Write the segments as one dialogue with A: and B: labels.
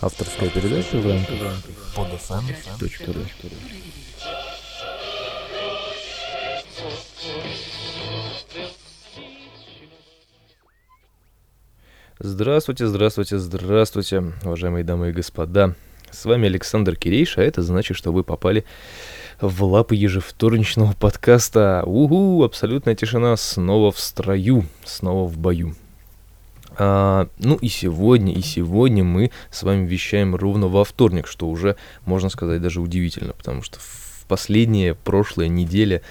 A: Авторская передача в рамках
B: Подфм.ру
A: Здравствуйте, здравствуйте, здравствуйте, уважаемые дамы и господа. С вами Александр Кирейш, а это значит, что вы попали в лапы ежевторничного подкаста. Угу, абсолютная тишина, снова в строю, снова в бою. А, ну и сегодня, и сегодня мы с вами вещаем ровно во вторник, что уже, можно сказать, даже удивительно, потому что в последняя, прошлая неделя,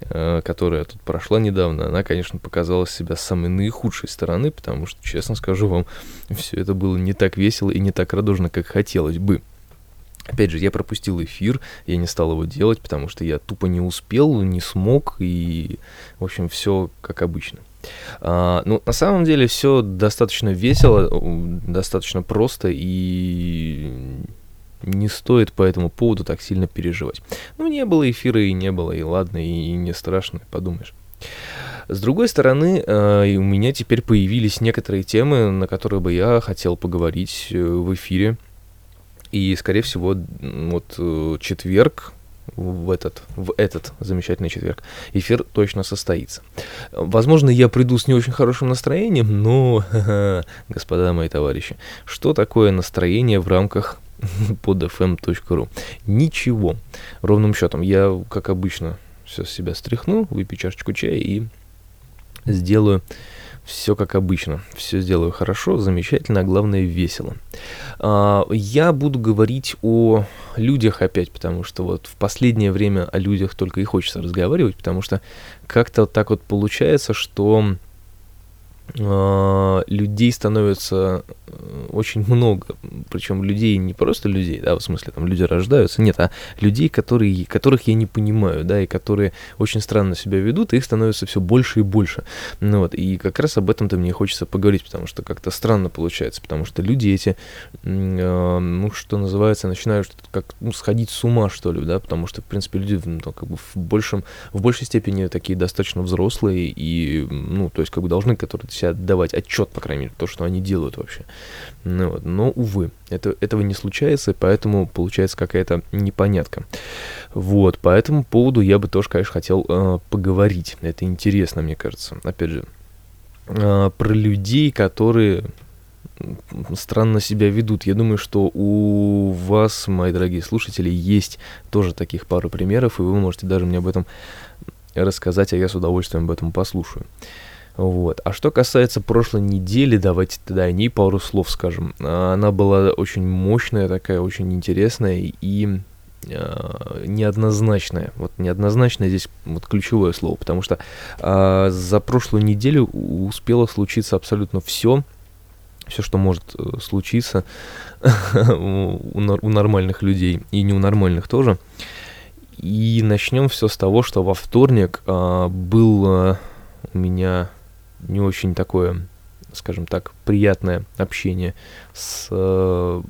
A: э, которая тут прошла недавно, она, конечно, показала себя с самой наихудшей стороны, потому что, честно скажу вам, все это было не так весело и не так радужно, как хотелось бы. Опять же, я пропустил эфир, я не стал его делать, потому что я тупо не успел, не смог, и, в общем, все как обычно. А, ну, на самом деле, все достаточно весело, достаточно просто, и не стоит по этому поводу так сильно переживать. Ну, не было эфира и не было, и ладно, и не страшно, подумаешь. С другой стороны, э, у меня теперь появились некоторые темы, на которые бы я хотел поговорить э, в эфире. И, скорее всего, вот э, четверг, в этот, в этот замечательный четверг эфир точно состоится. Возможно, я приду с не очень хорошим настроением, но, господа мои товарищи, что такое настроение в рамках podfm.ru? Ничего. Ровным счетом, я, как обычно, все с себя стряхну, выпью чашечку чая и сделаю все как обычно. Все сделаю хорошо, замечательно, а главное весело. А, я буду говорить о людях опять, потому что вот в последнее время о людях только и хочется разговаривать, потому что как-то так вот получается, что людей становится э, очень много, причем людей не просто людей, да, в смысле там люди рождаются, нет, а людей, которые, которых я не понимаю, да, и которые очень странно себя ведут, их становится все больше и больше, ну вот, и как раз об этом-то мне хочется поговорить, потому что как-то странно получается, потому что люди эти, э, ну, что называется, начинают как, ну, сходить с ума, что ли, да, потому что, в принципе, люди, ну, как бы в большем, в большей степени такие достаточно взрослые, и, ну, то есть, как бы должны, которые себя отдавать отчет, по крайней мере, то, что они делают вообще. Ну, вот. Но, увы, это, этого не случается, поэтому получается какая-то непонятка. Вот, по этому поводу я бы тоже, конечно, хотел э, поговорить. Это интересно, мне кажется. Опять же, э, про людей, которые странно себя ведут. Я думаю, что у вас, мои дорогие слушатели, есть тоже таких пару примеров, и вы можете даже мне об этом рассказать, а я с удовольствием об этом послушаю. Вот. А что касается прошлой недели, давайте тогда о ней пару слов скажем. Она была очень мощная такая, очень интересная и э, неоднозначная. Вот неоднозначное здесь вот ключевое слово, потому что э, за прошлую неделю успело случиться абсолютно все, все, что может э, случиться у, у нормальных людей и не у нормальных тоже. И начнем все с того, что во вторник э, был у меня не очень такое, скажем так, приятное общение с э,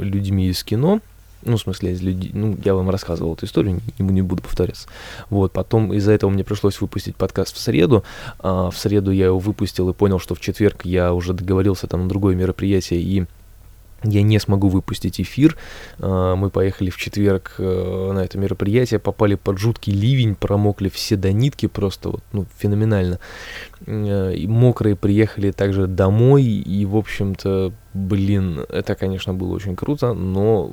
A: людьми из кино. Ну, в смысле, из людей, ну, я вам рассказывал эту историю, не, не буду повторяться. Вот, потом из-за этого мне пришлось выпустить подкаст в среду. А, в среду я его выпустил и понял, что в четверг я уже договорился там на другое мероприятие и я не смогу выпустить эфир. А, мы поехали в четверг э, на это мероприятие, попали под жуткий ливень, промокли все до нитки, просто вот, ну, феноменально. Э, и мокрые приехали также домой, и, в общем-то, блин, это, конечно, было очень круто, но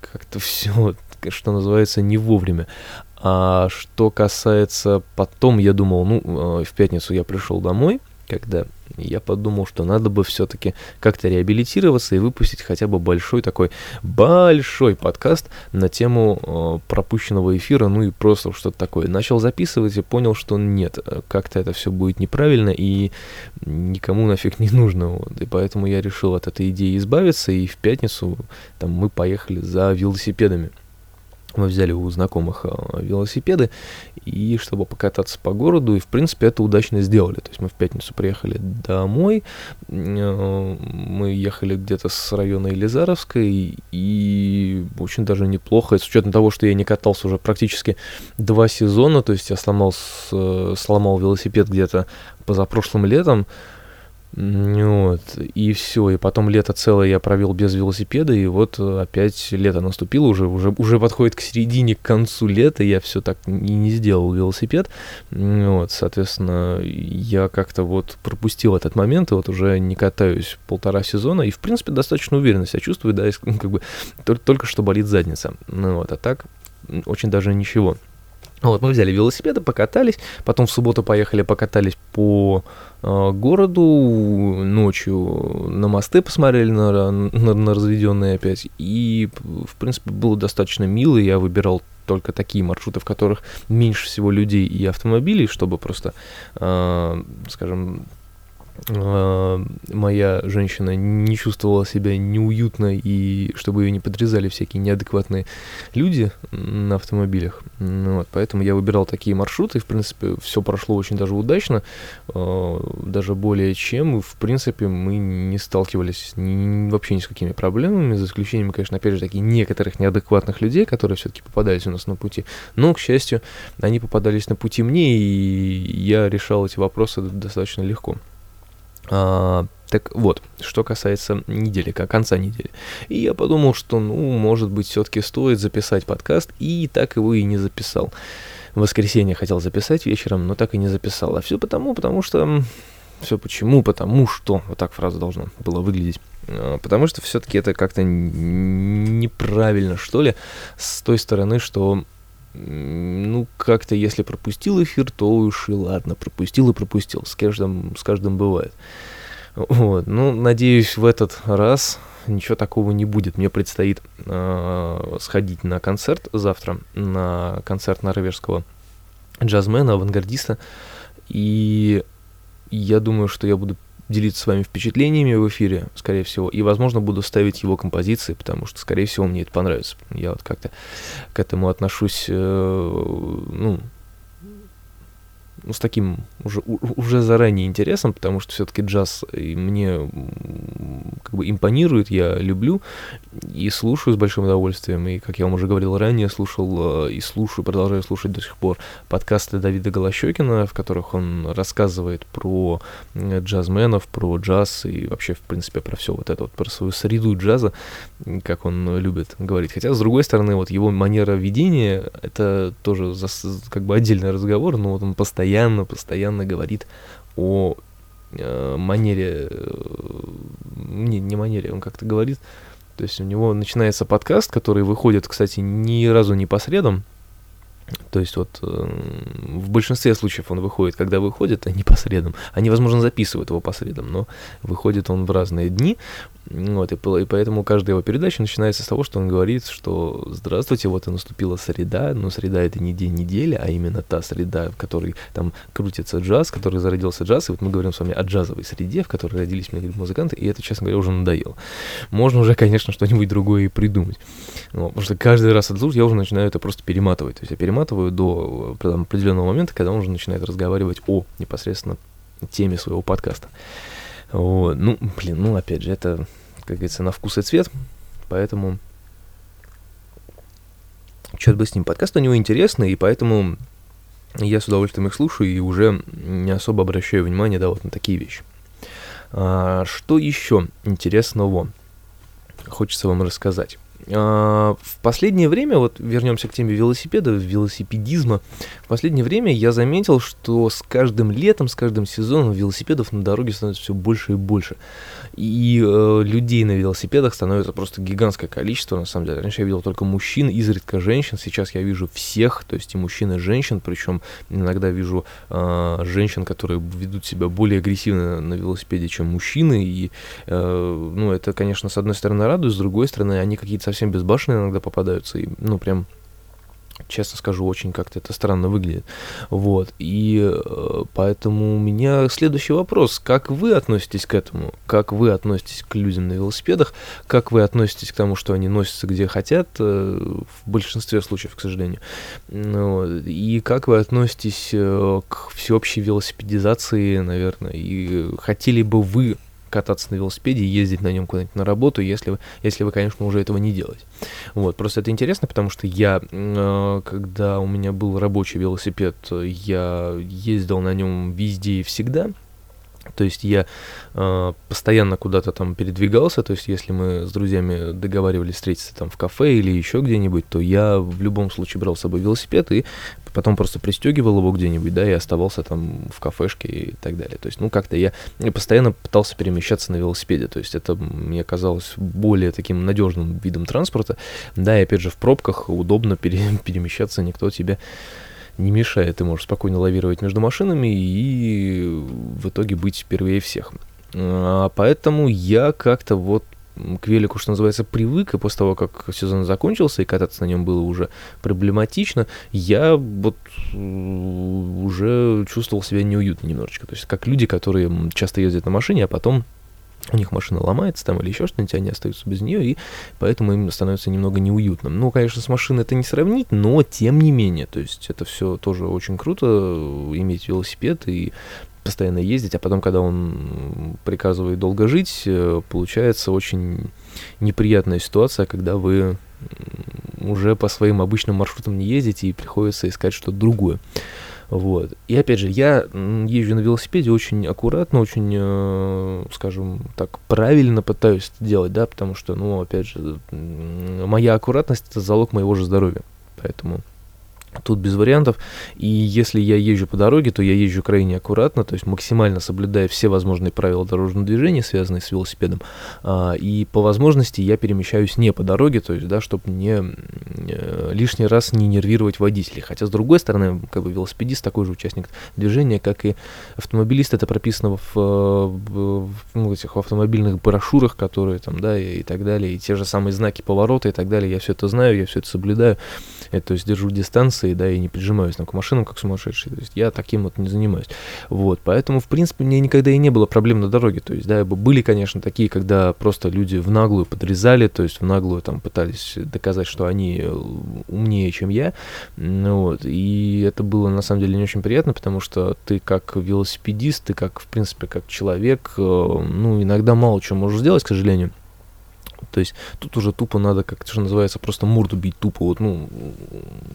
A: как-то все, что называется, не вовремя. А что касается потом, я думал, ну, э, в пятницу я пришел домой, когда я подумал, что надо бы все-таки как-то реабилитироваться и выпустить хотя бы большой такой, большой подкаст на тему э, пропущенного эфира, ну и просто что-то такое. Начал записывать и понял, что нет, как-то это все будет неправильно и никому нафиг не нужно. Вот. И поэтому я решил от этой идеи избавиться, и в пятницу там мы поехали за велосипедами. Мы взяли у знакомых э, велосипеды, и чтобы покататься по городу, и в принципе это удачно сделали. То есть мы в пятницу приехали домой, э, мы ехали где-то с района Елизаровской, и очень даже неплохо, с учетом того, что я не катался уже практически два сезона, то есть я сломал, сломал велосипед где-то позапрошлым летом, Вот, и все, и потом лето целое я провел без велосипеда, и вот опять лето наступило, уже, уже, уже подходит к середине, к концу лета, я все так и не сделал велосипед, вот, соответственно, я как-то вот пропустил этот момент, и вот уже не катаюсь полтора сезона, и, в принципе, достаточно уверенно себя чувствую, да, как бы только, только что болит задница, ну вот, а так очень даже ничего. Вот, мы взяли велосипеды, покатались, потом в субботу поехали, покатались по э, городу, ночью на мосты посмотрели, на, на, на разведенные опять, и, в принципе, было достаточно мило, я выбирал только такие маршруты, в которых меньше всего людей и автомобилей, чтобы просто, э, скажем, моя женщина не чувствовала себя неуютно и чтобы ее не подрезали всякие неадекватные люди на автомобилях. Ну вот, поэтому я выбирал такие маршруты, в принципе, все прошло очень даже удачно, а, даже более чем. В принципе, мы не сталкивались вообще ни с какими проблемами, за исключением, конечно, опять же, таких некоторых неадекватных людей, которые все-таки попадались у нас на пути. Но, к счастью, они попадались на пути мне, и я решал эти вопросы достаточно легко. А, так вот, что касается недели, как конца недели. И я подумал, что, ну, может быть, все-таки стоит записать подкаст, и так его и не записал. В воскресенье хотел записать вечером, но так и не записал. А все потому, потому что... Все почему? Потому что... Вот так фраза должна была выглядеть. А, потому что все-таки это как-то неправильно, что ли, с той стороны, что ну, как-то, если пропустил эфир, то уж и ладно, пропустил и пропустил, с каждым, с каждым бывает. Вот, ну, надеюсь, в этот раз ничего такого не будет. Мне предстоит э, сходить на концерт завтра, на концерт норвежского джазмена, авангардиста, и я думаю, что я буду делиться с вами впечатлениями в эфире, скорее всего, и, возможно, буду ставить его композиции, потому что, скорее всего, мне это понравится. Я вот как-то к этому отношусь, э, ну, с таким уже, уже заранее интересом, потому что все-таки джаз мне как бы импонирует, я люблю и слушаю с большим удовольствием. И, как я вам уже говорил ранее, слушал э, и слушаю, продолжаю слушать до сих пор подкасты Давида Голощекина, в которых он рассказывает про джазменов, про джаз и вообще, в принципе, про все вот это вот, про свою среду джаза, как он любит говорить. Хотя, с другой стороны, вот его манера ведения, это тоже как бы отдельный разговор, но вот он постоянно постоянно, постоянно говорит о э, манере, э, не, не манере, он как-то говорит, то есть у него начинается подкаст, который выходит, кстати, ни разу не по средам, то есть вот э, в большинстве случаев он выходит, когда выходит, а не по. Они, возможно, записывают его по средам, но выходит он в разные дни. Вот, и, поэтому каждая его передача начинается с того, что он говорит, что «Здравствуйте, вот и наступила среда», но среда — это не день недели, а именно та среда, в которой там крутится джаз, в которой зародился джаз, и вот мы говорим с вами о джазовой среде, в которой родились многие музыканты, и это, честно говоря, уже надоело. Можно уже, конечно, что-нибудь другое и придумать. Вот, потому что каждый раз от я уже начинаю это просто перематывать. То есть я перематываю до там, определенного момента, когда он уже начинает разговаривать о непосредственно теме своего подкаста. Вот. Ну, блин, ну, опять же, это, как говорится, на вкус и цвет, поэтому... Черт бы с ним, подкаст у него интересный, и поэтому я с удовольствием их слушаю и уже не особо обращаю внимание, да, вот на такие вещи. А, что еще интересного хочется вам рассказать? А, в последнее время, вот вернемся к теме велосипеда, велосипедизма, в последнее время я заметил, что с каждым летом, с каждым сезоном велосипедов на дороге становится все больше и больше. И э, людей на велосипедах становится просто гигантское количество, на самом деле. Раньше я видел только мужчин, изредка женщин, сейчас я вижу всех, то есть и мужчин, и женщин, причем иногда вижу э, женщин, которые ведут себя более агрессивно на велосипеде, чем мужчины, и, э, ну, это, конечно, с одной стороны радует, с другой стороны, они какие-то совсем безбашенные иногда попадаются, и, ну, прям честно скажу, очень как-то это странно выглядит. Вот. И э, поэтому у меня следующий вопрос. Как вы относитесь к этому? Как вы относитесь к людям на велосипедах? Как вы относитесь к тому, что они носятся где хотят? Э, в большинстве случаев, к сожалению. Вот. И как вы относитесь э, к всеобщей велосипедизации, наверное? И хотели бы вы кататься на велосипеде и ездить на нем куда-нибудь на работу, если вы, если вы, конечно, уже этого не делаете. Вот, просто это интересно, потому что я, э, когда у меня был рабочий велосипед, я ездил на нем везде и всегда, То есть я э, постоянно куда-то там передвигался, то есть если мы с друзьями договаривались встретиться там в кафе или еще где-нибудь, то я в любом случае брал с собой велосипед и потом просто пристегивал его где-нибудь, да, и оставался там в кафешке и так далее. То есть, ну, как-то я постоянно пытался перемещаться на велосипеде, то есть это мне казалось более таким надежным видом транспорта, да, и опять же в пробках удобно пере перемещаться, никто тебе не мешает, ты можешь спокойно лавировать между машинами и в итоге быть первее всех. А, поэтому я как-то вот к велику, что называется, привык, и после того, как сезон закончился, и кататься на нем было уже проблематично, я вот уже чувствовал себя неуютно немножечко. То есть как люди, которые часто ездят на машине, а потом у них машина ломается там или еще что-нибудь, они остаются без нее, и поэтому им становится немного неуютно. Ну, конечно, с машиной это не сравнить, но тем не менее, то есть это все тоже очень круто, иметь велосипед и постоянно ездить, а потом, когда он приказывает долго жить, э, получается очень неприятная ситуация, когда вы уже по своим обычным маршрутам не ездите и приходится искать что-то другое. Вот. И опять же, я езжу на велосипеде очень аккуратно, очень, э, скажем так, правильно пытаюсь это делать, да, потому что, ну, опять же, моя аккуратность это залог моего же здоровья. Поэтому Тут без вариантов. И если я езжу по дороге, то я езжу крайне аккуратно, то есть максимально соблюдая все возможные правила дорожного движения, связанные с велосипедом. А, и по возможности я перемещаюсь не по дороге, то есть, да, чтобы не э, лишний раз не нервировать водителей. Хотя, с другой стороны, как бы велосипедист такой же участник движения, как и автомобилист, это прописано в, в, в ну, этих автомобильных брошюрах, которые там, да, и, и так далее, и те же самые знаки поворота и так далее. Я все это знаю, я все это соблюдаю, это, то есть держу дистанцию дистанции, да, и не прижимаюсь там, к машинам как сумасшедший. То есть я таким вот не занимаюсь. Вот, поэтому, в принципе, мне никогда и не было проблем на дороге. То есть, да, были, конечно, такие, когда просто люди в наглую подрезали, то есть в наглую там пытались доказать, что они э, умнее, чем я. Вот, и это было на самом деле не очень приятно, потому что ты как велосипедист, ты как, в принципе, как человек, э, ну, иногда мало чего можешь сделать, к сожалению. То есть тут уже тупо надо, как это же называется, просто морду бить тупо. Вот, ну,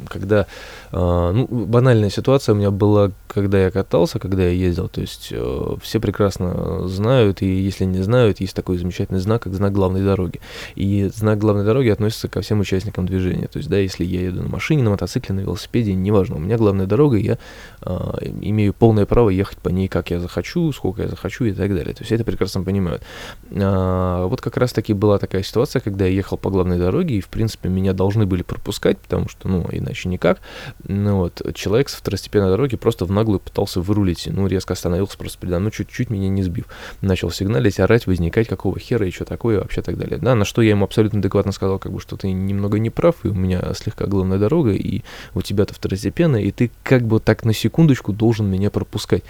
A: когда, э, ну, банальная ситуация у меня была, когда я катался, когда я ездил. То есть э, все прекрасно знают, и если не знают, есть такой замечательный знак, как знак главной дороги. И знак главной дороги относится ко всем участникам движения. То есть, да, если я еду на машине, на мотоцикле, на велосипеде, неважно, у меня главная дорога, я э, имею полное право ехать по ней, как я захочу, сколько я захочу и так далее. То есть это прекрасно понимают. А, вот как раз-таки была такая ситуация, когда я ехал по главной дороге, и, в принципе, меня должны были пропускать, потому что, ну, иначе никак. Ну, вот, человек с второстепенной дороги просто в наглую пытался вырулить, ну, резко остановился просто передо мной, чуть-чуть меня не сбив. Начал сигналить, орать, возникать, какого хера и что такое, вообще так далее. Да, на что я ему абсолютно адекватно сказал, как бы, что ты немного не прав, и у меня слегка главная дорога, и у тебя-то второстепенная, и ты как бы так на секундочку должен меня пропускать.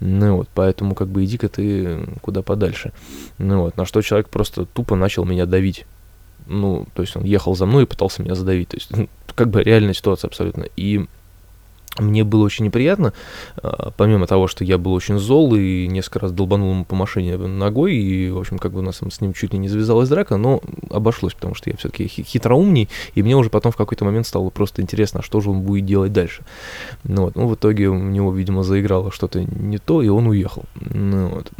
A: Ну, вот, поэтому как бы иди-ка ты куда подальше. Ну, вот, на что человек просто тупо начал меня задавить. Ну, то есть он ехал за мной и пытался меня задавить. То есть, как бы реальная ситуация абсолютно. И мне было очень неприятно, а, помимо того, что я был очень зол и несколько раз долбанул ему по машине ногой, и, в общем, как бы у нас с ним чуть ли не завязалась драка, но обошлось, потому что я все-таки хитроумней, и мне уже потом в какой-то момент стало просто интересно, а что же он будет делать дальше. Ну, вот, ну в итоге у него, видимо, заиграло что-то не то, и он уехал. Ну, вот.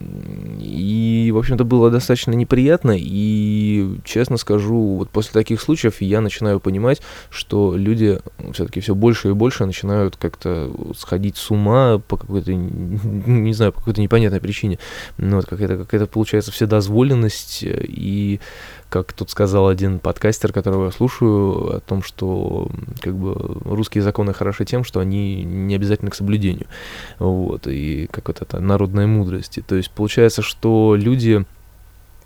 A: И, в общем-то, было достаточно неприятно, и, честно скажу, вот после таких случаев я начинаю понимать, что люди все-таки все больше и больше начинают как-то сходить с ума по какой-то, не знаю, по какой-то непонятной причине. Ну, вот какая-то, какая-то получается вседозволенность и как тут сказал один подкастер, которого я слушаю, о том, что как бы русские законы хороши тем, что они не обязательны к соблюдению. Вот, и как вот это народная мудрость. То есть получается, что люди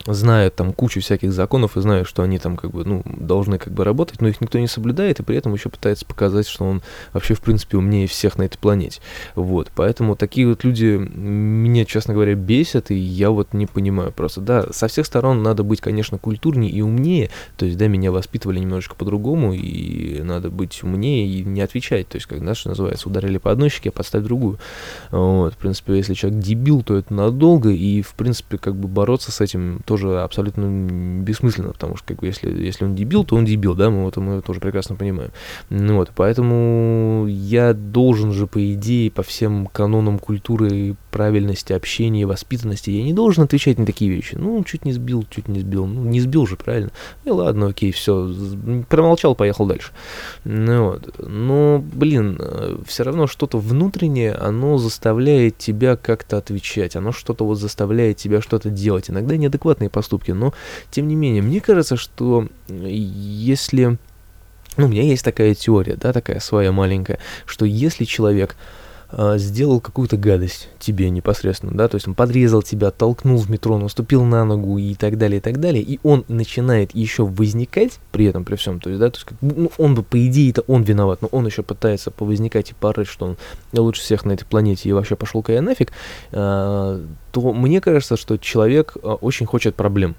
A: знают там кучу всяких законов и знают, что они там как бы, ну, должны как бы работать, но их никто не соблюдает, и при этом еще пытается показать, что он вообще, в принципе, умнее всех на этой планете. Вот, поэтому такие вот люди меня, честно говоря, бесят, и я вот не понимаю просто. Да, со всех сторон надо быть, конечно, культурнее и умнее, то есть, да, меня воспитывали немножечко по-другому, и надо быть умнее и не отвечать, то есть, как, что называется, ударили по одной щеке, а подставь другую. Вот, в принципе, если человек дебил, то это надолго, и, в принципе, как бы бороться с этим тоже абсолютно бессмысленно, потому что, как бы, если, если он дебил, то он дебил, да, мы, вот, мы тоже прекрасно понимаем. Ну, вот, поэтому я должен же, по идее, по всем канонам культуры, правильности общения, воспитанности, я не должен отвечать на такие вещи. Ну, чуть не сбил, чуть не сбил. Ну, не сбил же, правильно? И ладно, окей, все, промолчал, поехал дальше. Ну, вот. Но, блин, все равно что-то внутреннее, оно заставляет тебя как-то отвечать, оно что-то вот заставляет тебя что-то делать. Иногда неадекватные поступки, но, тем не менее, мне кажется, что если... Ну, у меня есть такая теория, да, такая своя маленькая, что если человек э, сделал какую-то гадость тебе непосредственно, да, то есть он подрезал тебя, толкнул в метро, наступил на ногу и так далее, и так далее, и он начинает еще возникать при этом, при всем, то есть, да, то есть, ну, он бы, по идее, это он виноват, но он еще пытается повозникать и порыть, что он лучше всех на этой планете и вообще пошел-ка я нафиг, э, то мне кажется, что человек э, очень хочет проблем,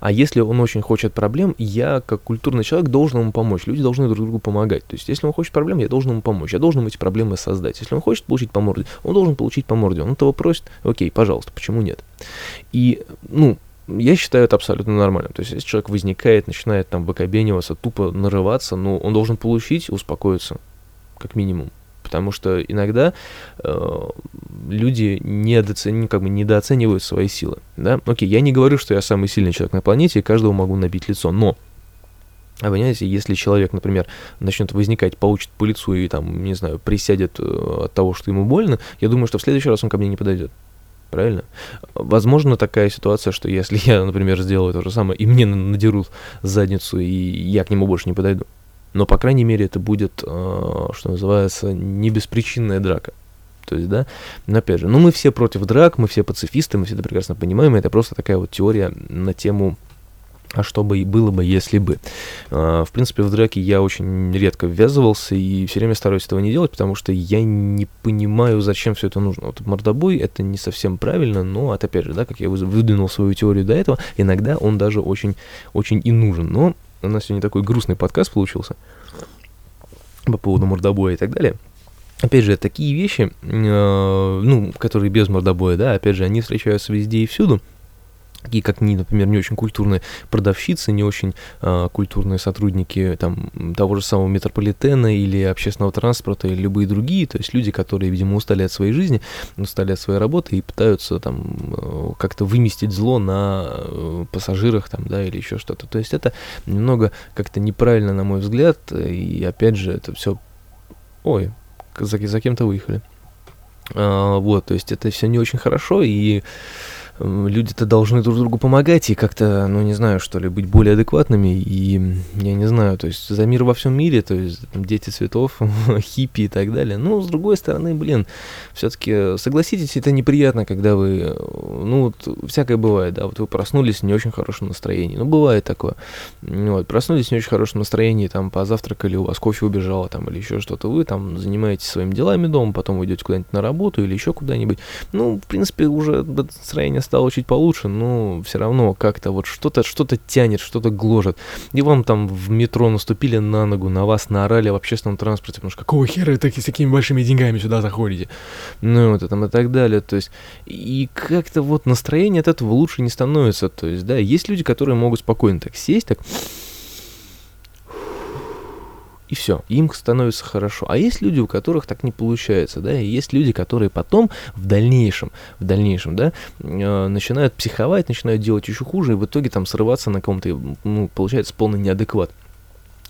A: а если он очень хочет проблем, я, как культурный человек, должен ему помочь. Люди должны друг другу помогать. То есть, если он хочет проблем, я должен ему помочь. Я должен эти проблемы создать. Если он хочет получить по морде, он должен получить по морде. Он этого просит, окей, пожалуйста, почему нет? И, ну, я считаю это абсолютно нормальным. То есть, если человек возникает, начинает там выкобениваться, тупо нарываться, ну, он должен получить, успокоиться, как минимум потому что иногда э, люди недооцен... как бы недооценивают свои силы, да, окей, я не говорю, что я самый сильный человек на планете, и каждого могу набить лицо, но а понимаете, если человек, например, начнет возникать, получит по лицу и там, не знаю, присядет э, от того, что ему больно, я думаю, что в следующий раз он ко мне не подойдет. Правильно? Возможно такая ситуация, что если я, например, сделаю то же самое, и мне надерут задницу, и я к нему больше не подойду но, по крайней мере, это будет, э, что называется, не беспричинная драка. То есть, да, но опять же, ну мы все против драк, мы все пацифисты, мы все это прекрасно понимаем, это просто такая вот теория на тему а что бы и было бы, если бы. А, в принципе, в драке я очень редко ввязывался и все время стараюсь этого не делать, потому что я не понимаю, зачем все это нужно. Вот мордобой это не совсем правильно, но это опять же, да, как я выдвинул свою теорию до этого, иногда он даже очень, очень и нужен. Но у нас сегодня такой грустный подкаст получился по поводу мордобоя и так далее. Опять же, такие вещи, э, ну, которые без мордобоя, да, опять же, они встречаются везде и всюду такие как, не, например, не очень культурные продавщицы, не очень а, культурные сотрудники там, того же самого метрополитена или общественного транспорта или любые другие, то есть люди, которые, видимо, устали от своей жизни, устали от своей работы и пытаются там э, как-то выместить зло на э, пассажирах там, да, или еще что-то. То есть это немного как-то неправильно, на мой взгляд, и опять же, это все... Ой, за, за кем-то выехали. А, вот, то есть это все не очень хорошо, и люди-то должны друг другу помогать и как-то, ну не знаю, что ли, быть более адекватными. И я не знаю, то есть за мир во всем мире, то есть там, дети цветов, хиппи и так далее. Ну, с другой стороны, блин, все-таки согласитесь, это неприятно, когда вы, ну, вот, всякое бывает, да, вот вы проснулись в не очень хорошем настроении. Ну, бывает такое. Вот, проснулись в не очень хорошем настроении, там, позавтракали, у вас кофе убежало, там, или еще что-то, вы там занимаетесь своими делами дома, потом вы идете куда-нибудь на работу или еще куда-нибудь. Ну, в принципе, уже настроение стало чуть получше, но все равно как-то вот что-то что-то тянет, что-то гложет. И вам там в метро наступили на ногу, на вас наорали в общественном транспорте, потому что какого хера вы таки, с такими большими деньгами сюда заходите? Ну, вот там и так далее. То есть, и как-то вот настроение от этого лучше не становится. То есть, да, есть люди, которые могут спокойно так сесть, так и все, им становится хорошо. А есть люди, у которых так не получается, да, и есть люди, которые потом в дальнейшем, в дальнейшем, да, э, начинают психовать, начинают делать еще хуже, и в итоге там срываться на ком-то, ну, получается полный неадекват.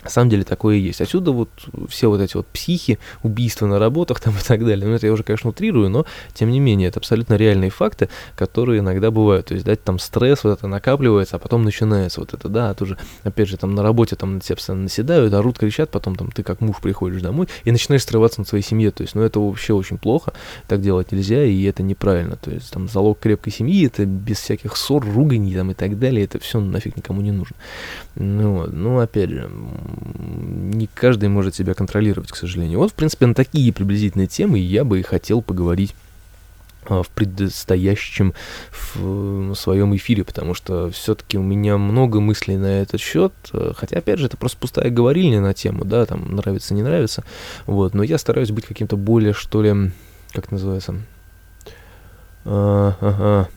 A: На самом деле такое и есть. Отсюда вот все вот эти вот психи, убийства на работах там и так далее. Ну, это я уже, конечно, утрирую, но тем не менее, это абсолютно реальные факты, которые иногда бывают. То есть, да, там стресс вот это накапливается, а потом начинается вот это, да, а тоже, опять же, там на работе там на тебя постоянно наседают, орут, кричат, потом там ты как муж приходишь домой и начинаешь срываться на своей семье. То есть, ну, это вообще очень плохо, так делать нельзя, и это неправильно. То есть, там, залог крепкой семьи, это без всяких ссор, руганий там и так далее, это все нафиг никому не нужно. Ну, ну опять же, не каждый может себя контролировать, к сожалению. Вот, в принципе, на такие приблизительные темы я бы и хотел поговорить а, в предстоящем в своем эфире, потому что все-таки у меня много мыслей на этот счет, хотя, опять же, это просто пустая говорильня на тему, да, там, нравится, не нравится, вот, но я стараюсь быть каким-то более, что ли, как называется, а, ага,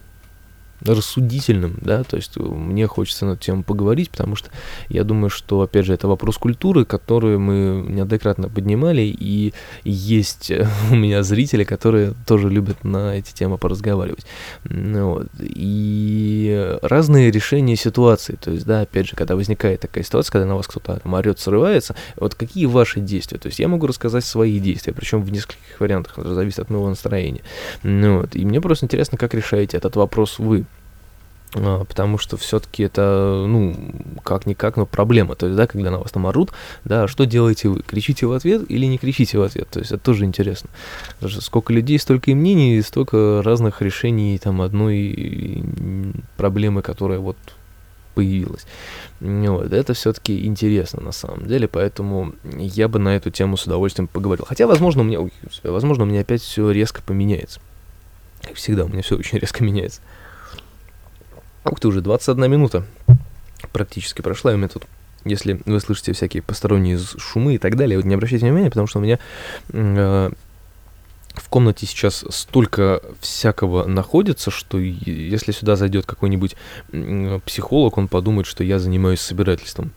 A: рассудительным, да, то есть мне хочется на эту тему поговорить, потому что я думаю, что, опять же, это вопрос культуры, который мы неоднократно поднимали, и есть у меня зрители, которые тоже любят на эти темы поразговаривать. Вот. И разные решения ситуации, то есть, да, опять же, когда возникает такая ситуация, когда на вас кто-то там орет, срывается, вот какие ваши действия? То есть я могу рассказать свои действия, причем в нескольких вариантах, это зависит от моего настроения. Вот. И мне просто интересно, как решаете этот вопрос вы. А, потому что все-таки это, ну, как-никак, но проблема. То есть, да, когда на вас там орут, да, что делаете вы? Кричите в ответ или не кричите в ответ? То есть, это тоже интересно. Потому что сколько людей, столько и мнений, столько разных решений там одной проблемы, которая вот появилась. Вот, это все-таки интересно на самом деле, поэтому я бы на эту тему с удовольствием поговорил. Хотя, возможно, у меня, возможно, у меня опять все резко поменяется. Как всегда, у меня все очень резко меняется. Ух ты, уже 21 минута практически прошла, и у меня тут если вы слышите всякие посторонние шумы и так далее, вот не обращайте внимания, потому что у меня э, в комнате сейчас столько всякого находится, что если сюда зайдет какой-нибудь психолог, он подумает, что я занимаюсь собирательством.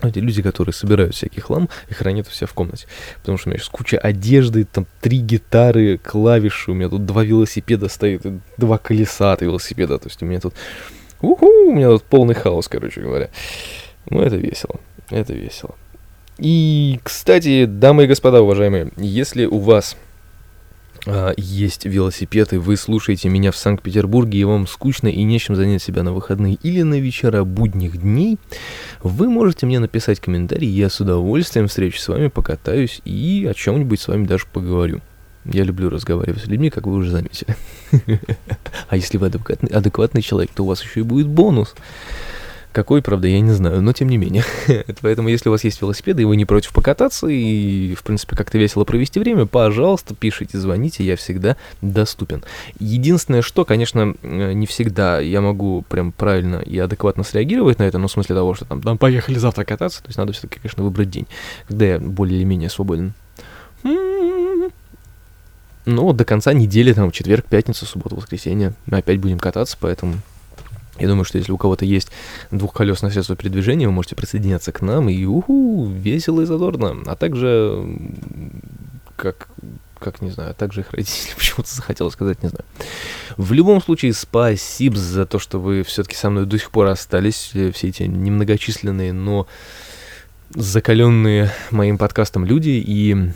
A: Эти люди, которые собирают всякий хлам и хранят все в комнате. Потому что у меня сейчас куча одежды, там три гитары, клавиши, у меня тут два велосипеда стоит, два колеса от велосипеда. То есть у меня тут... Уху, у меня тут полный хаос, короче говоря. Ну, это весело. Это весело. И, кстати, дамы и господа, уважаемые, если у вас есть велосипед, и вы слушаете меня в Санкт-Петербурге, и вам скучно и нечем занять себя на выходные или на вечера будних дней, вы можете мне написать комментарий, я с удовольствием встречусь с вами, покатаюсь и о чем-нибудь с вами даже поговорю. Я люблю разговаривать с людьми, как вы уже заметили. А если вы адекватный, адекватный человек, то у вас еще и будет бонус. Какой, правда, я не знаю, но тем не менее. Поэтому, если у вас есть велосипеды, и вы не против покататься, и, в принципе, как-то весело провести время, пожалуйста, пишите, звоните, я всегда доступен. Единственное, что, конечно, не всегда я могу прям правильно и адекватно среагировать на это, ну, в смысле того, что там, там поехали завтра кататься, то есть надо все-таки, конечно, выбрать день, когда я более или менее свободен. Ну, до конца недели, там, четверг, пятница, суббота, воскресенье, мы опять будем кататься, поэтому я думаю, что если у кого-то есть двухколесное средство передвижения, вы можете присоединяться к нам и уху, весело и задорно. А также, как, как не знаю, а также их родители почему-то захотелось сказать, не знаю. В любом случае, спасибо за то, что вы все-таки со мной до сих пор остались, все эти немногочисленные, но закаленные моим подкастом люди, и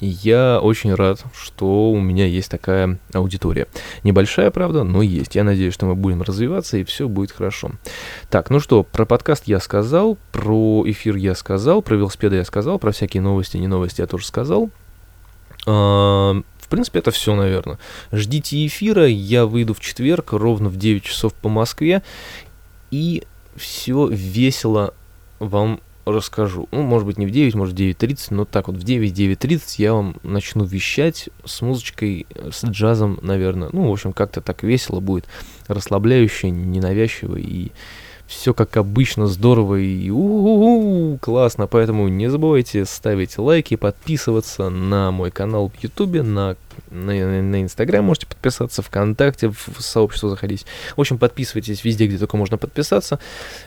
A: я очень рад, что у меня есть такая аудитория. Небольшая, правда, но есть. Я надеюсь, что мы будем развиваться, и все будет хорошо. Так, ну что, про подкаст я сказал, про эфир я сказал, про велосипеды я сказал, про всякие новости, не новости я тоже сказал. А, в принципе, это все, наверное. Ждите эфира, я выйду в четверг ровно в 9 часов по Москве, и все весело вам расскажу. Ну, может быть, не в 9, может, в 9.30, но так вот в 9-9.30 я вам начну вещать с музычкой, с джазом, наверное. Ну, в общем, как-то так весело будет, расслабляюще, ненавязчиво и все как обычно здорово и у-у-у, классно, поэтому не забывайте ставить лайки, подписываться на мой канал в Ютубе, на на, на Инстаграм можете подписаться, ВКонтакте, в сообщество заходить. В общем, подписывайтесь везде, где только можно подписаться.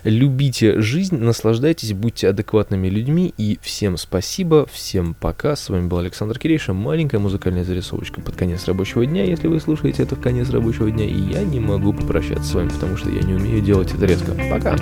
A: Любите жизнь, наслаждайтесь, будьте адекватными людьми. И всем спасибо, всем пока. С вами был Александр Кирейша. Маленькая музыкальная зарисовочка под конец рабочего дня, если вы слушаете это в конец рабочего дня. И я не могу попрощаться с вами, потому что я не умею делать это резко. Пока!